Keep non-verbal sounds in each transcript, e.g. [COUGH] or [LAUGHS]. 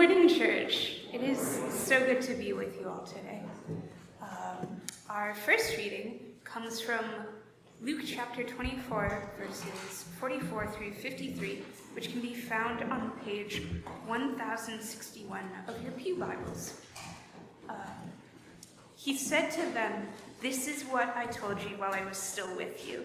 morning, church. It is so good to be with you all today. Um, our first reading comes from Luke chapter 24, verses 44 through 53, which can be found on page 1061 of your Pew Bibles. Uh, he said to them, This is what I told you while I was still with you.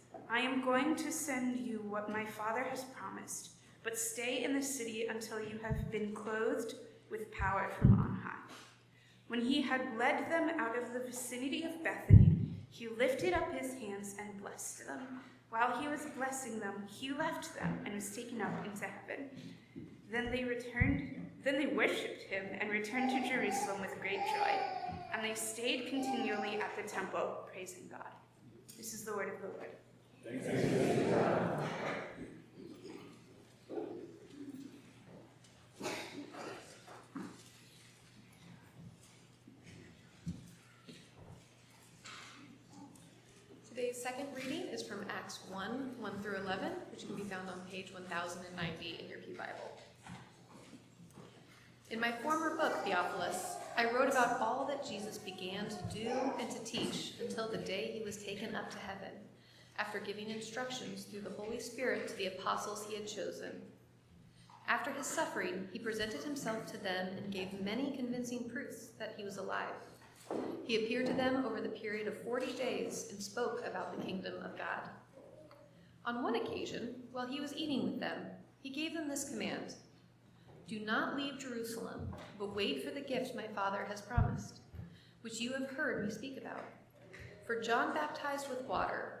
I am going to send you what my Father has promised, but stay in the city until you have been clothed with power from on high. When he had led them out of the vicinity of Bethany, he lifted up his hands and blessed them. While he was blessing them, he left them and was taken up into heaven. Then they returned, then they worshipped him and returned to Jerusalem with great joy, and they stayed continually at the temple, praising God. This is the word of the Lord. Today's second reading is from Acts 1 1 through 11, which can be found on page 1090 in your Pew Bible. In my former book, Theophilus, I wrote about all that Jesus began to do and to teach until the day he was taken up to heaven after giving instructions through the Holy Spirit to the apostles he had chosen. After his suffering, he presented himself to them and gave many convincing proofs that he was alive. He appeared to them over the period of 40 days and spoke about the kingdom of God. On one occasion, while he was eating with them, he gave them this command Do not leave Jerusalem, but wait for the gift my Father has promised, which you have heard me speak about. For John baptized with water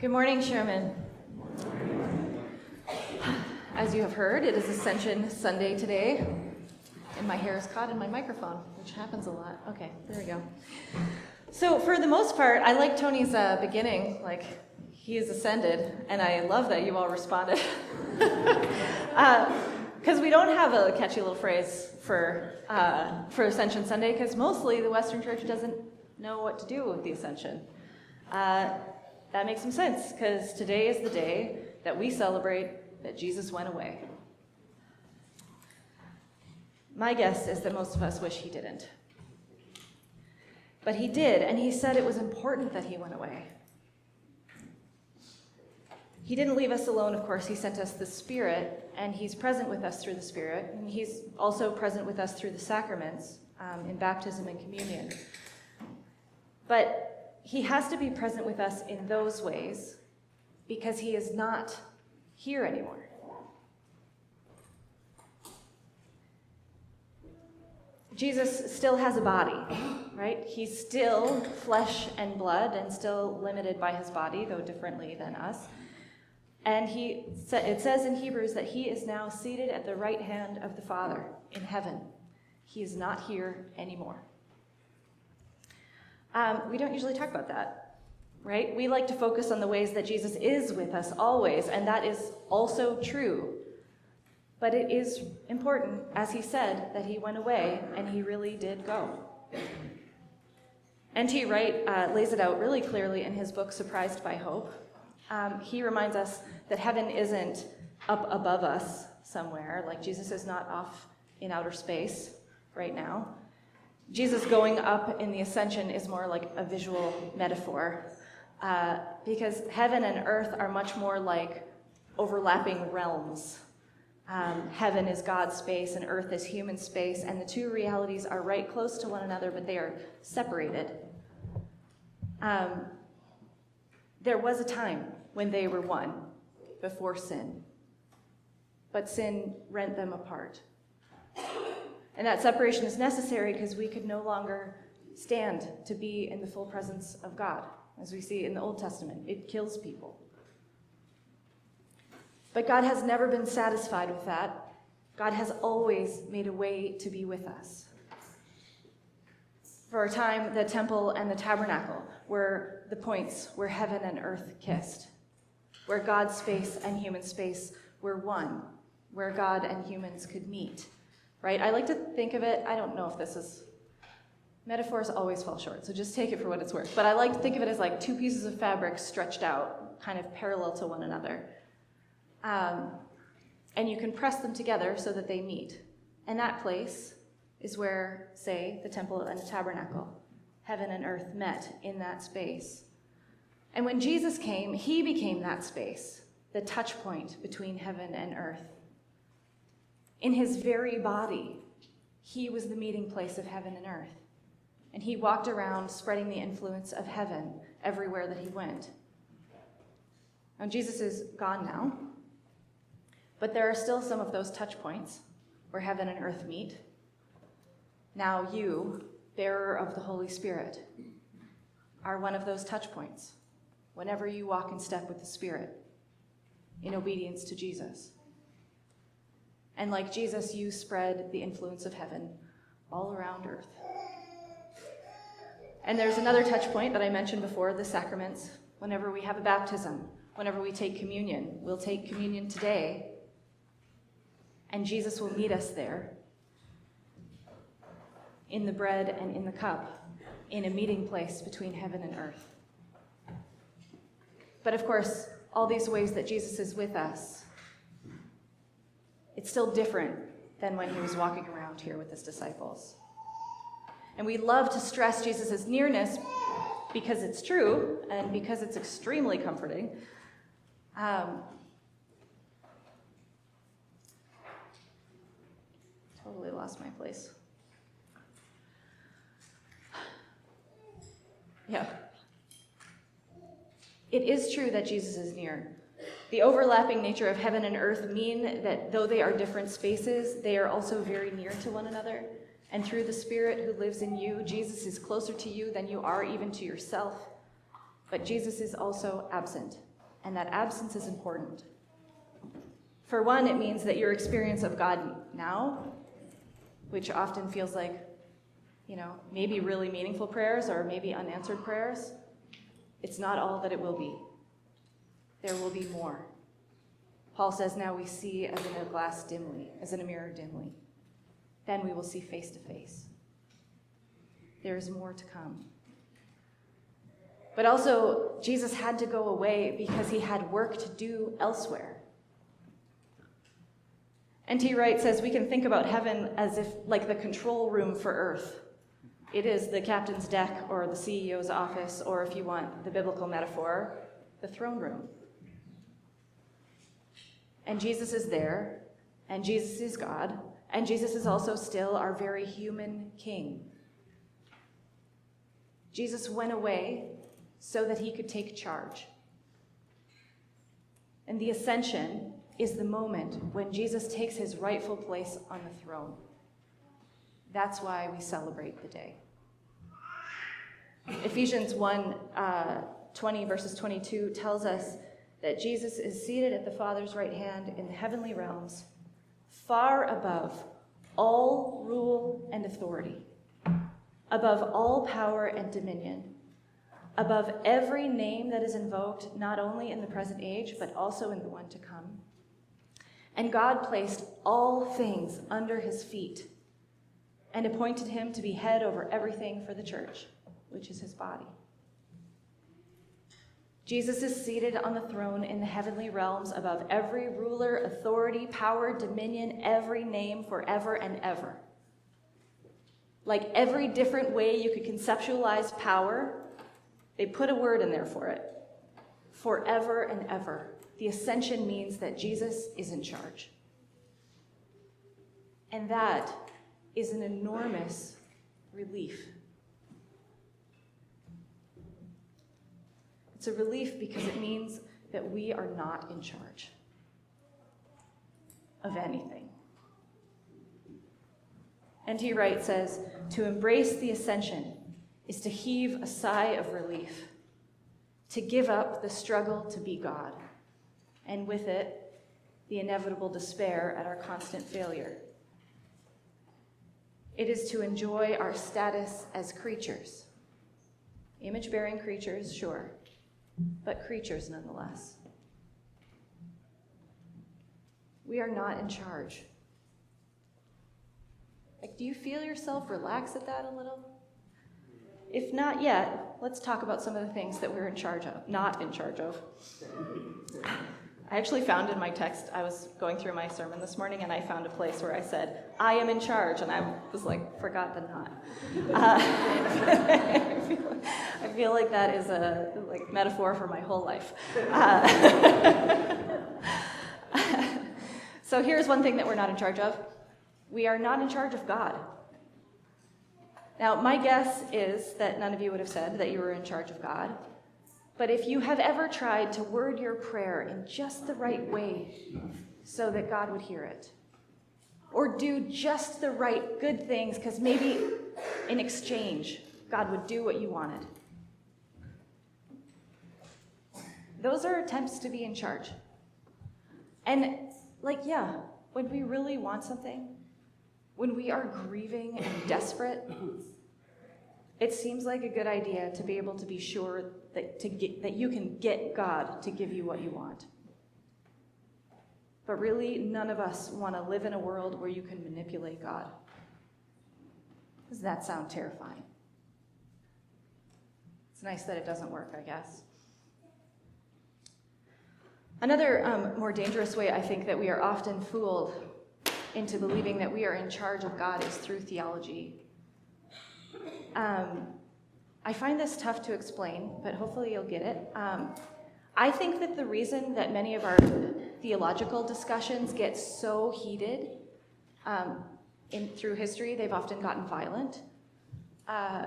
Good morning, Sherman. As you have heard, it is Ascension Sunday today, and my hair is caught in my microphone, which happens a lot. Okay, there we go. So, for the most part, I like Tony's uh, beginning, like he is ascended, and I love that you all responded. Because [LAUGHS] uh, we don't have a catchy little phrase for, uh, for Ascension Sunday, because mostly the Western Church doesn't know what to do with the Ascension. Uh, that makes some sense, because today is the day that we celebrate that Jesus went away. My guess is that most of us wish he didn't. But he did, and he said it was important that he went away. He didn't leave us alone, of course. He sent us the Spirit, and He's present with us through the Spirit. And He's also present with us through the sacraments um, in baptism and communion. But He has to be present with us in those ways because He is not here anymore. Jesus still has a body, right? He's still flesh and blood and still limited by his body, though differently than us. And he, it says in Hebrews that he is now seated at the right hand of the Father in heaven. He is not here anymore. Um, we don't usually talk about that, right? We like to focus on the ways that Jesus is with us always, and that is also true. But it is important, as he said, that he went away, and he really did go. N.T. Wright uh, lays it out really clearly in his book, Surprised by Hope. Um, he reminds us that heaven isn't up above us somewhere, like Jesus is not off in outer space right now. Jesus going up in the ascension is more like a visual metaphor uh, because heaven and earth are much more like overlapping realms. Um, heaven is God's space and earth is human space, and the two realities are right close to one another, but they are separated. Um, there was a time when they were one before sin, but sin rent them apart. And that separation is necessary because we could no longer stand to be in the full presence of God, as we see in the Old Testament. It kills people. But God has never been satisfied with that. God has always made a way to be with us. For a time, the temple and the tabernacle were the points where heaven and earth kissed, where God's space and human space were one, where God and humans could meet right? I like to think of it, I don't know if this is, metaphors always fall short, so just take it for what it's worth. But I like to think of it as like two pieces of fabric stretched out, kind of parallel to one another. Um, and you can press them together so that they meet. And that place is where, say, the temple and the tabernacle, heaven and earth met in that space. And when Jesus came, he became that space, the touch point between heaven and earth. In his very body, he was the meeting place of heaven and earth. And he walked around spreading the influence of heaven everywhere that he went. Now, Jesus is gone now, but there are still some of those touch points where heaven and earth meet. Now, you, bearer of the Holy Spirit, are one of those touch points whenever you walk in step with the Spirit in obedience to Jesus. And like Jesus, you spread the influence of heaven all around earth. And there's another touch point that I mentioned before the sacraments. Whenever we have a baptism, whenever we take communion, we'll take communion today, and Jesus will meet us there in the bread and in the cup, in a meeting place between heaven and earth. But of course, all these ways that Jesus is with us it's still different than when he was walking around here with his disciples. And we love to stress Jesus' nearness because it's true and because it's extremely comforting. Um, totally lost my place. [SIGHS] Yeah. It is true that Jesus is near. The overlapping nature of heaven and earth mean that though they are different spaces, they are also very near to one another. And through the Spirit who lives in you, Jesus is closer to you than you are even to yourself. But Jesus is also absent, and that absence is important. For one, it means that your experience of God now, which often feels like, you know, maybe really meaningful prayers or maybe unanswered prayers, it's not all that it will be there will be more. Paul says, Now we see as in a glass dimly, as in a mirror dimly. Then we will see face to face. There is more to come. But also, Jesus had to go away because he had work to do elsewhere. N.T. Wright says we can think about heaven as if like the control room for earth. It is the captain's deck or the CEO's office, or if you want the biblical metaphor, the throne room. And Jesus is there, and Jesus is God, and Jesus is also still our very human King. Jesus went away so that he could take charge. And the ascension is the moment when Jesus takes his rightful place on the throne. That's why we celebrate the day. Ephesians 1 uh, 20, verses 22 tells us that Jesus is seated at the Father's right hand in the heavenly realms, far above all rule and authority, above all power and dominion, above every name that is invoked, not only in the present age, but also in the one to come. And God placed all things under his feet and appointed him to be head over everything for the church, which is his body. Jesus is seated on the throne in the heavenly realms above every ruler, authority, power, dominion, every name forever and ever. Like every different way you could conceptualize power, they put a word in there for it forever and ever. The ascension means that Jesus is in charge. And that is an enormous relief. It's a relief because it means that we are not in charge of anything. N.T. Wright says to embrace the ascension is to heave a sigh of relief, to give up the struggle to be God, and with it, the inevitable despair at our constant failure. It is to enjoy our status as creatures. Image bearing creatures, sure, but creatures nonetheless. We are not in charge. Like, do you feel yourself relax at that a little? If not yet, let's talk about some of the things that we're in charge of, not in charge of. [LAUGHS] I actually found in my text, I was going through my sermon this morning and I found a place where I said, I am in charge, and I was like, forgot the not. Uh, [LAUGHS] I, feel, like that is a like metaphor for my whole life. Uh, [LAUGHS] so here's one thing that we're not in charge of we are not in charge of God. Now, my guess is that none of you would have said that you were in charge of God. But if you have ever tried to word your prayer in just the right way so that God would hear it, or do just the right good things because maybe in exchange God would do what you wanted, those are attempts to be in charge. And, like, yeah, when we really want something, when we are grieving and desperate, it seems like a good idea to be able to be sure that, to get, that you can get God to give you what you want. But really, none of us want to live in a world where you can manipulate God. Does that sound terrifying? It's nice that it doesn't work, I guess. Another um, more dangerous way I think that we are often fooled into believing that we are in charge of God is through theology. Um, I find this tough to explain, but hopefully you'll get it. Um, I think that the reason that many of our theological discussions get so heated um, in, through history, they've often gotten violent. Uh,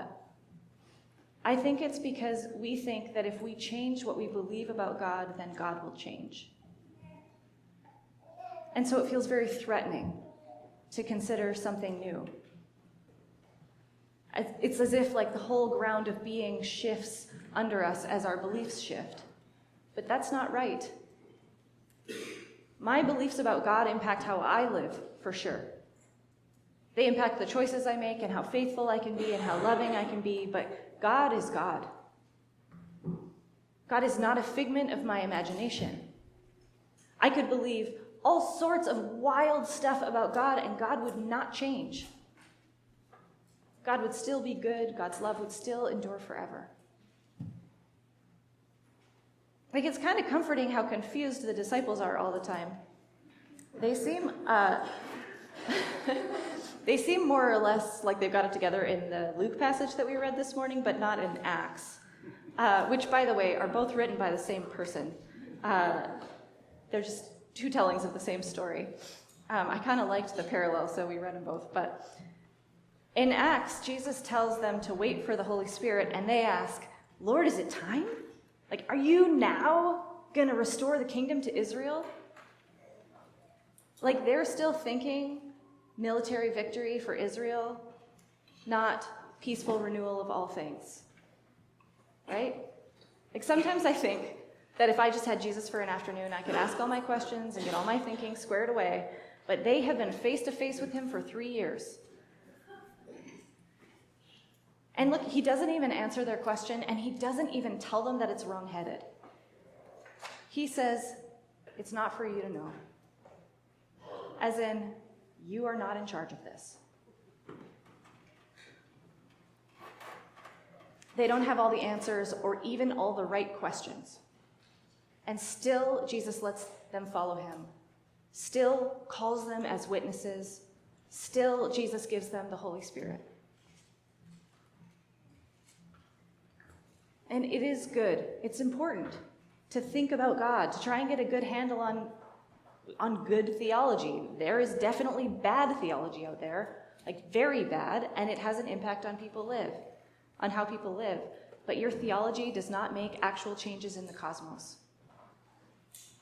I think it's because we think that if we change what we believe about God, then God will change. And so it feels very threatening to consider something new. It's as if like the whole ground of being shifts under us as our beliefs shift. But that's not right. My beliefs about God impact how I live, for sure. They impact the choices I make and how faithful I can be and how loving I can be, but God is God. God is not a figment of my imagination. I could believe all sorts of wild stuff about God, and God would not change. God would still be good, God's love would still endure forever. Like, it's kind of comforting how confused the disciples are all the time. They seem, uh, [LAUGHS] they seem more or less like they've got it together in the Luke passage that we read this morning, but not in Acts, uh, which, by the way, are both written by the same person. Uh, they're just two tellings of the same story. Um, I kind of liked the parallel, so we read them both. But in Acts, Jesus tells them to wait for the Holy Spirit, and they ask, Lord, is it time? Like, are you now going to restore the kingdom to Israel? Like, they're still thinking military victory for Israel, not peaceful renewal of all things. Right? Like, sometimes I think that if I just had Jesus for an afternoon, I could ask all my questions and get all my thinking squared away. But they have been face to face with him for three years. And look, he doesn't even answer their question, and he doesn't even tell them that it's wrong-headed. He says, It's not for you to know. As in, you are not in charge of this. They don't have all the answers or even all the right questions. And still, Jesus lets them follow him. Still calls them as witnesses. Still, Jesus gives them the Holy Spirit. And it is good, it's important to think about God, to try and get a good handle on, on good theology. There is definitely bad theology out there, like very bad, and it has an impact on people live, on how people live. But your theology does not make actual changes in the cosmos.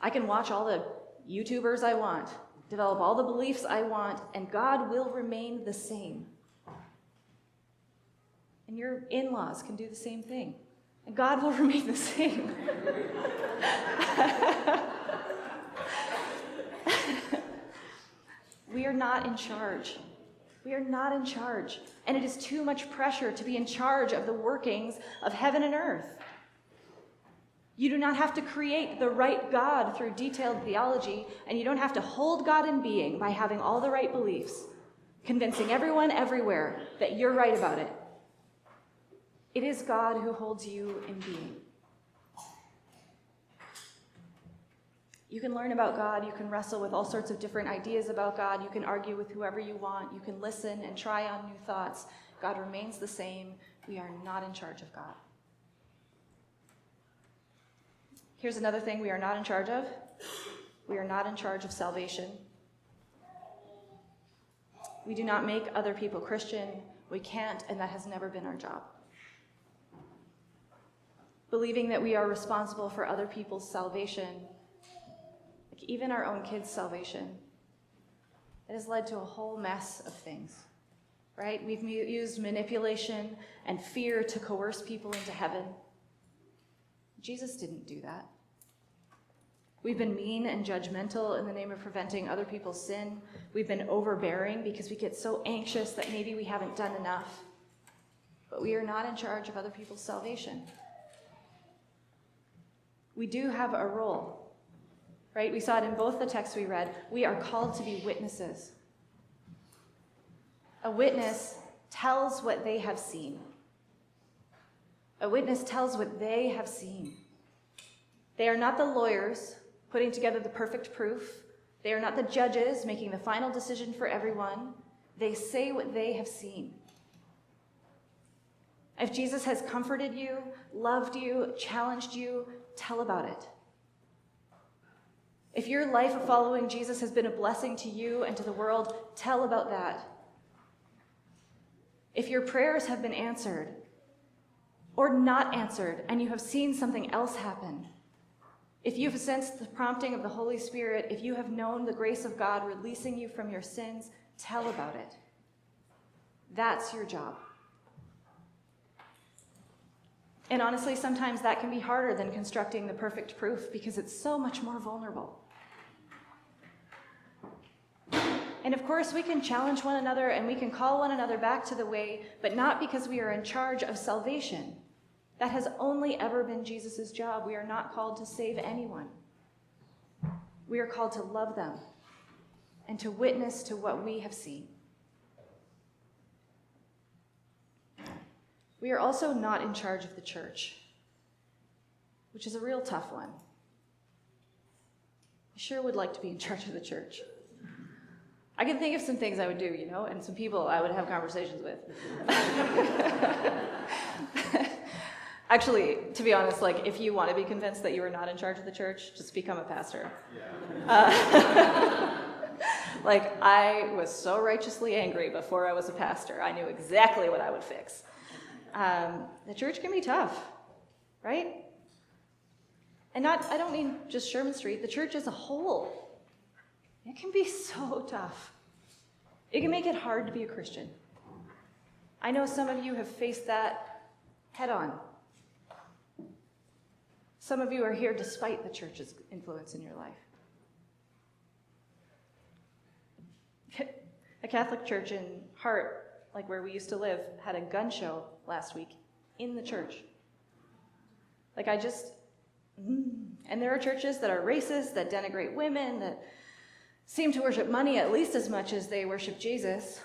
I can watch all the YouTubers I want, develop all the beliefs I want, and God will remain the same. And your in laws can do the same thing. God will [LAUGHS] remain the same. we are not in charge. We are not in charge. And it is too much pressure to be in charge of the workings of heaven and earth. You do not have to create the right God through detailed theology, and you don't have to hold God in being by having all the right beliefs, convincing everyone everywhere that you're right about it. It is God who holds you in being. You can learn about God, you can wrestle with all sorts of different ideas about God, you can argue with whoever you want, you can listen and try on new thoughts. God remains the same. We are not in charge of God. Here's another thing we are not in charge of we are not in charge of salvation. We do not make other people Christian. We can't, and that has never been our job believing that we are responsible for other people's salvation, like even our own kids' salvation. It has led to a whole mess of things, right? We've used manipulation and fear to coerce people into heaven. Jesus didn't do that. We've been mean and judgmental in the name of preventing other people's sin. We've been overbearing because we get so anxious that maybe we haven't done enough. But we are not in charge of other people's salvation we do have a role, right? We saw it in both the texts we read. We are called to be witnesses. A witness tells what they have seen. A witness tells what they have seen. They are not the lawyers putting together the perfect proof. They are not the judges making the final decision for everyone. They say what they have seen. If Jesus has comforted you, loved you, challenged you, tell about it. If your life of following Jesus has been a blessing to you and to the world, tell about that. If your prayers have been answered or not answered and you have seen something else happen, if you've sensed the prompting of the Holy Spirit, if you have known the grace of God releasing you from your sins, tell about it. That's your job. And honestly, sometimes that can be harder than constructing the perfect proof because it's so much more vulnerable. And of course, we can challenge one another and we can call one another back to the way, but not because we are in charge of salvation. That has only ever been Jesus' job. We are not called to save anyone. We are called to love them and to witness to what we have seen. We are also not in charge of the church, which is a real tough one. I sure would like to be in charge of the church. I can think of some things I would do, you know, and some people I would have conversations with. [LAUGHS] Actually, to be honest, like if you want to be convinced that you are not in charge of the church, just become a pastor. Yeah. Uh, [LAUGHS] like I was so righteously angry before I was a pastor. I knew exactly what I would fix. Um, the church can be tough, right? And not, I don't mean just Sherman Street, the church as a whole. It can be [LAUGHS] so tough. It can make it hard to be a Christian. I know some of you have faced that head on. Some of you are here despite the church's influence in your life. [LAUGHS] A Catholic church in Hart, like where we used to live, had a gun show last week in the church. Like, I just, mm. and there are churches that are racist, that denigrate women, that seem to worship money at least as much as they worship Jesus.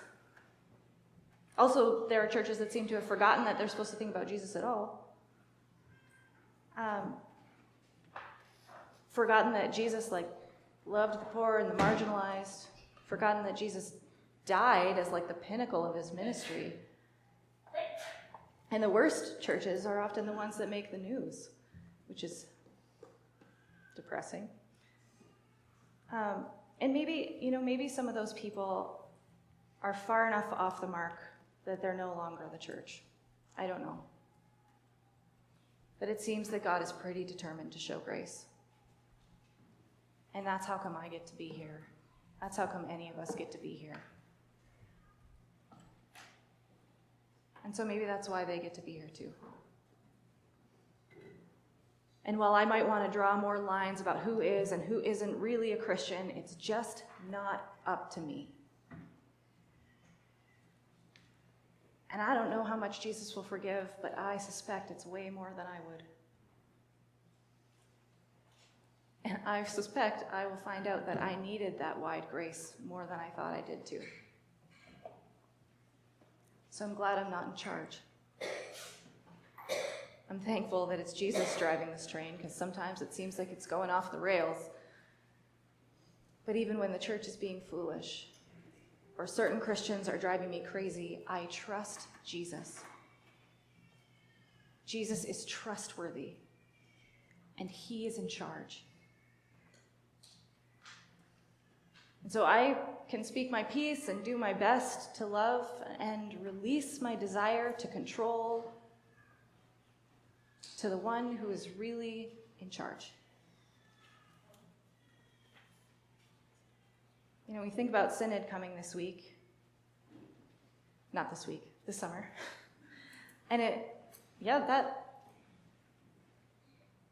Also, there are churches that seem to have forgotten that they're supposed to think about Jesus at all. Um, forgotten that Jesus, like, loved the poor and the marginalized. Forgotten that Jesus died as, like, the pinnacle of his ministry. And the worst churches are often the ones that make the news, which is depressing. Um, and maybe, you know, maybe some of those people are far enough off the mark that they're no longer the church. I don't know. But it seems that God is pretty determined to show grace. And that's how come I get to be here. That's how come any of us get to be here. And so maybe that's why they get to be here too. And while I might want to draw more lines about who is and who isn't really a Christian, it's just not up to me. And I don't know how much Jesus will forgive, but I suspect it's way more than I would. And I suspect I will find out that I needed that wide grace more than I thought I did too. So I'm glad I'm not in charge. I'm thankful that it's Jesus driving this train because sometimes it seems like it's going off the rails. But even when the church is being foolish or certain Christians are driving me crazy, I trust Jesus. Jesus is trustworthy and he is in charge. And so I can speak my piece and do my best to love and release my desire to control to the one who is really in charge. You know, we think about Synod coming this week. Not this week, this summer. [LAUGHS] And it, yeah, that.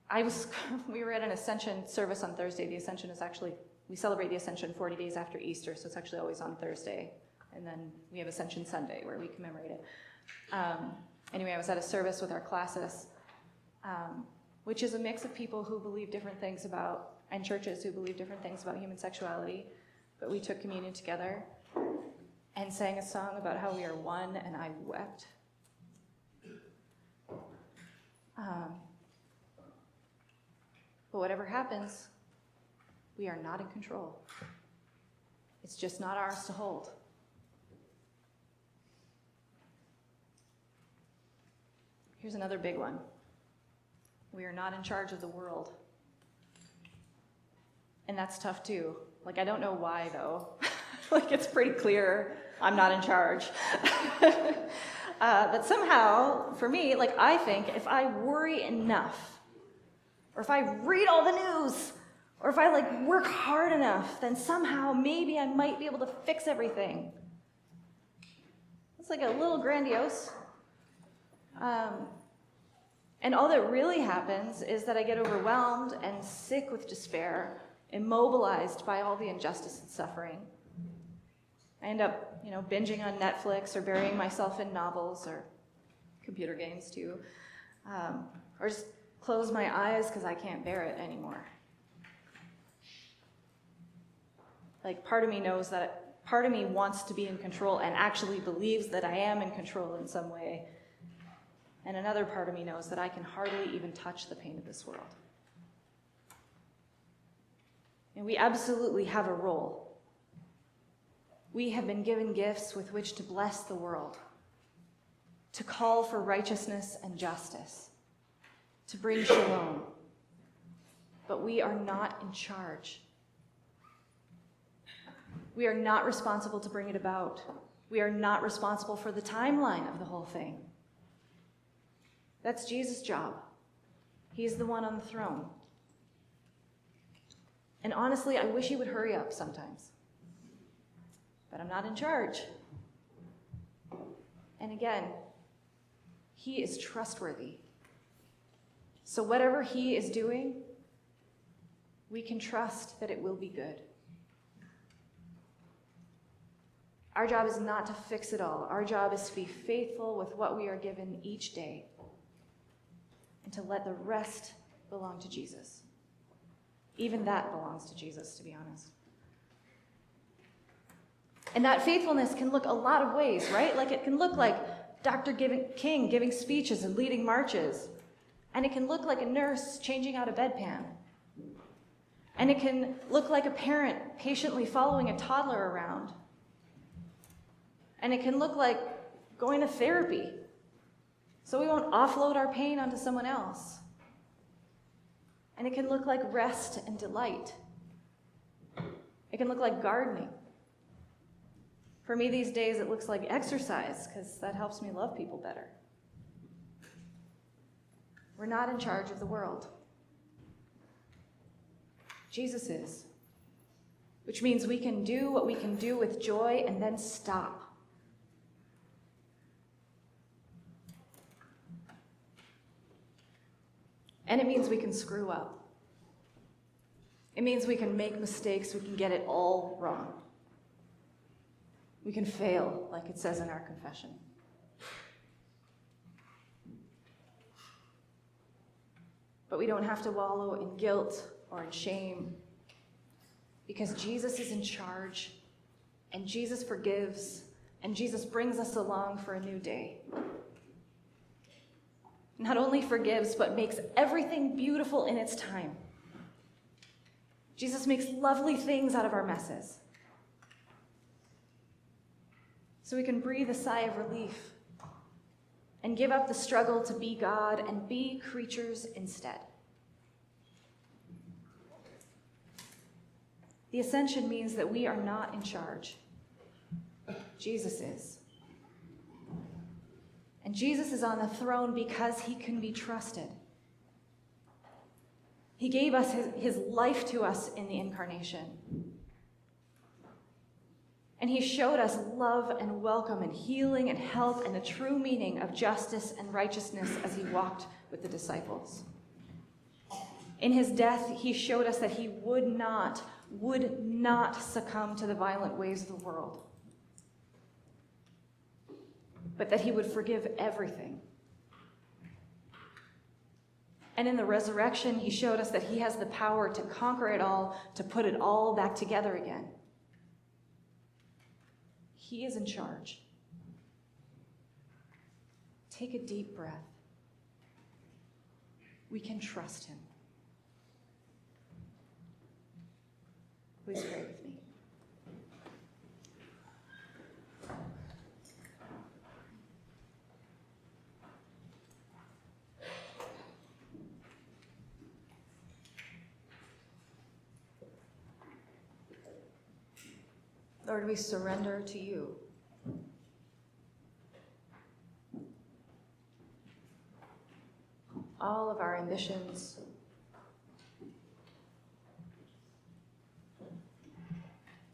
I was, [LAUGHS] we were at an Ascension service on Thursday. The Ascension is actually we celebrate the Ascension 40 days after Easter, so it's actually always on Thursday. And then we have Ascension Sunday where we commemorate it. Um, anyway, I was at a service with our classis, um, which is a mix of people who believe different things about, and churches who believe different things about human sexuality. But we took communion together and sang a song about how we are one, and I wept. Um, but whatever happens, we are not in control. It's just not ours to hold. Here's another big one we are not in charge of the world. And that's tough too. Like, I don't know why though. [LAUGHS] like, it's pretty clear I'm not in charge. [LAUGHS] uh, but somehow, for me, like, I think if I worry enough, or if I read all the news, or if I like work hard enough, then somehow maybe I might be able to fix everything. It's like a little grandiose. Um, and all that really happens is that I get overwhelmed and sick with despair, immobilized by all the injustice and suffering. I end up, you know, binging on Netflix or burying myself in novels or computer games too, um, or just close my eyes because I can't bear it anymore. Like, part of me knows that, part of me wants to be in control and actually believes that I am in control in some way. And another part of me knows that I can hardly even touch the pain of this world. And we absolutely have a role. We have been given gifts with which to bless the world, to call for righteousness and justice, to bring shalom. But we are not in charge. We are not responsible to bring it about. We are not responsible for the timeline of the whole thing. That's Jesus' job. He's the one on the throne. And honestly, I wish he would hurry up sometimes. But I'm not in charge. And again, he is trustworthy. So whatever he is doing, we can trust that it will be good. Our job is not to fix it all. Our job is to be faithful with what we are given each day and to let the rest belong to Jesus. Even that belongs to Jesus, to be honest. And that faithfulness can look a lot of ways, right? Like it can look like Dr. King giving speeches and leading marches. And it can look like a nurse changing out a bedpan. And it can look like a parent patiently following a toddler around. And it can look like going to therapy so we won't offload our pain onto someone else. And it can look like rest and delight. It can look like gardening. For me these days, it looks like exercise because that helps me love people better. We're not in charge of the world. Jesus is, which means we can do what we can do with joy and then stop. And it means we can screw up. It means we can make mistakes, we can get it all wrong. We can fail, like it says in our confession. But we don't have to wallow in guilt or in shame because Jesus is in charge and Jesus forgives and Jesus brings us along for a new day. Not only forgives, but makes everything beautiful in its time. Jesus makes lovely things out of our messes. So we can breathe a sigh of relief and give up the struggle to be God and be creatures instead. The ascension means that we are not in charge. Jesus is. And Jesus is on the throne because he can be trusted. He gave us his, his life to us in the incarnation. And he showed us love and welcome and healing and health and the true meaning of justice and righteousness as he walked with the disciples. In his death, he showed us that he would not, would not succumb to the violent ways of the world, but that he would forgive everything. And in the resurrection, he showed us that he has the power to conquer it all, to put it all back together again. He is in charge. Take a deep breath. We can trust him. Please pray with me. Lord, we surrender to you. All of our ambitions,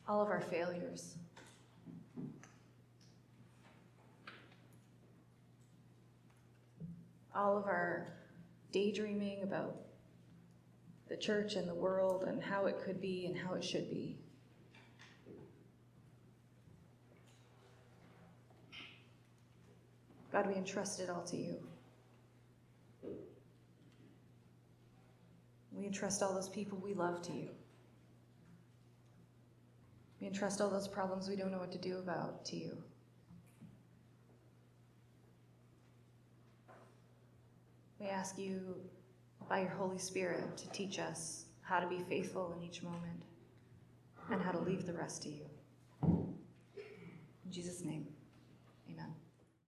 all of our failures. All of our daydreaming about the church and the world and how it could be and how it should be. God, we entrust it all to you. We entrust all those people we love to you. We entrust all those problems we don't know what to do about to you. We ask you, by your Holy Spirit, to teach us how to be faithful in each moment and how to leave the rest to you.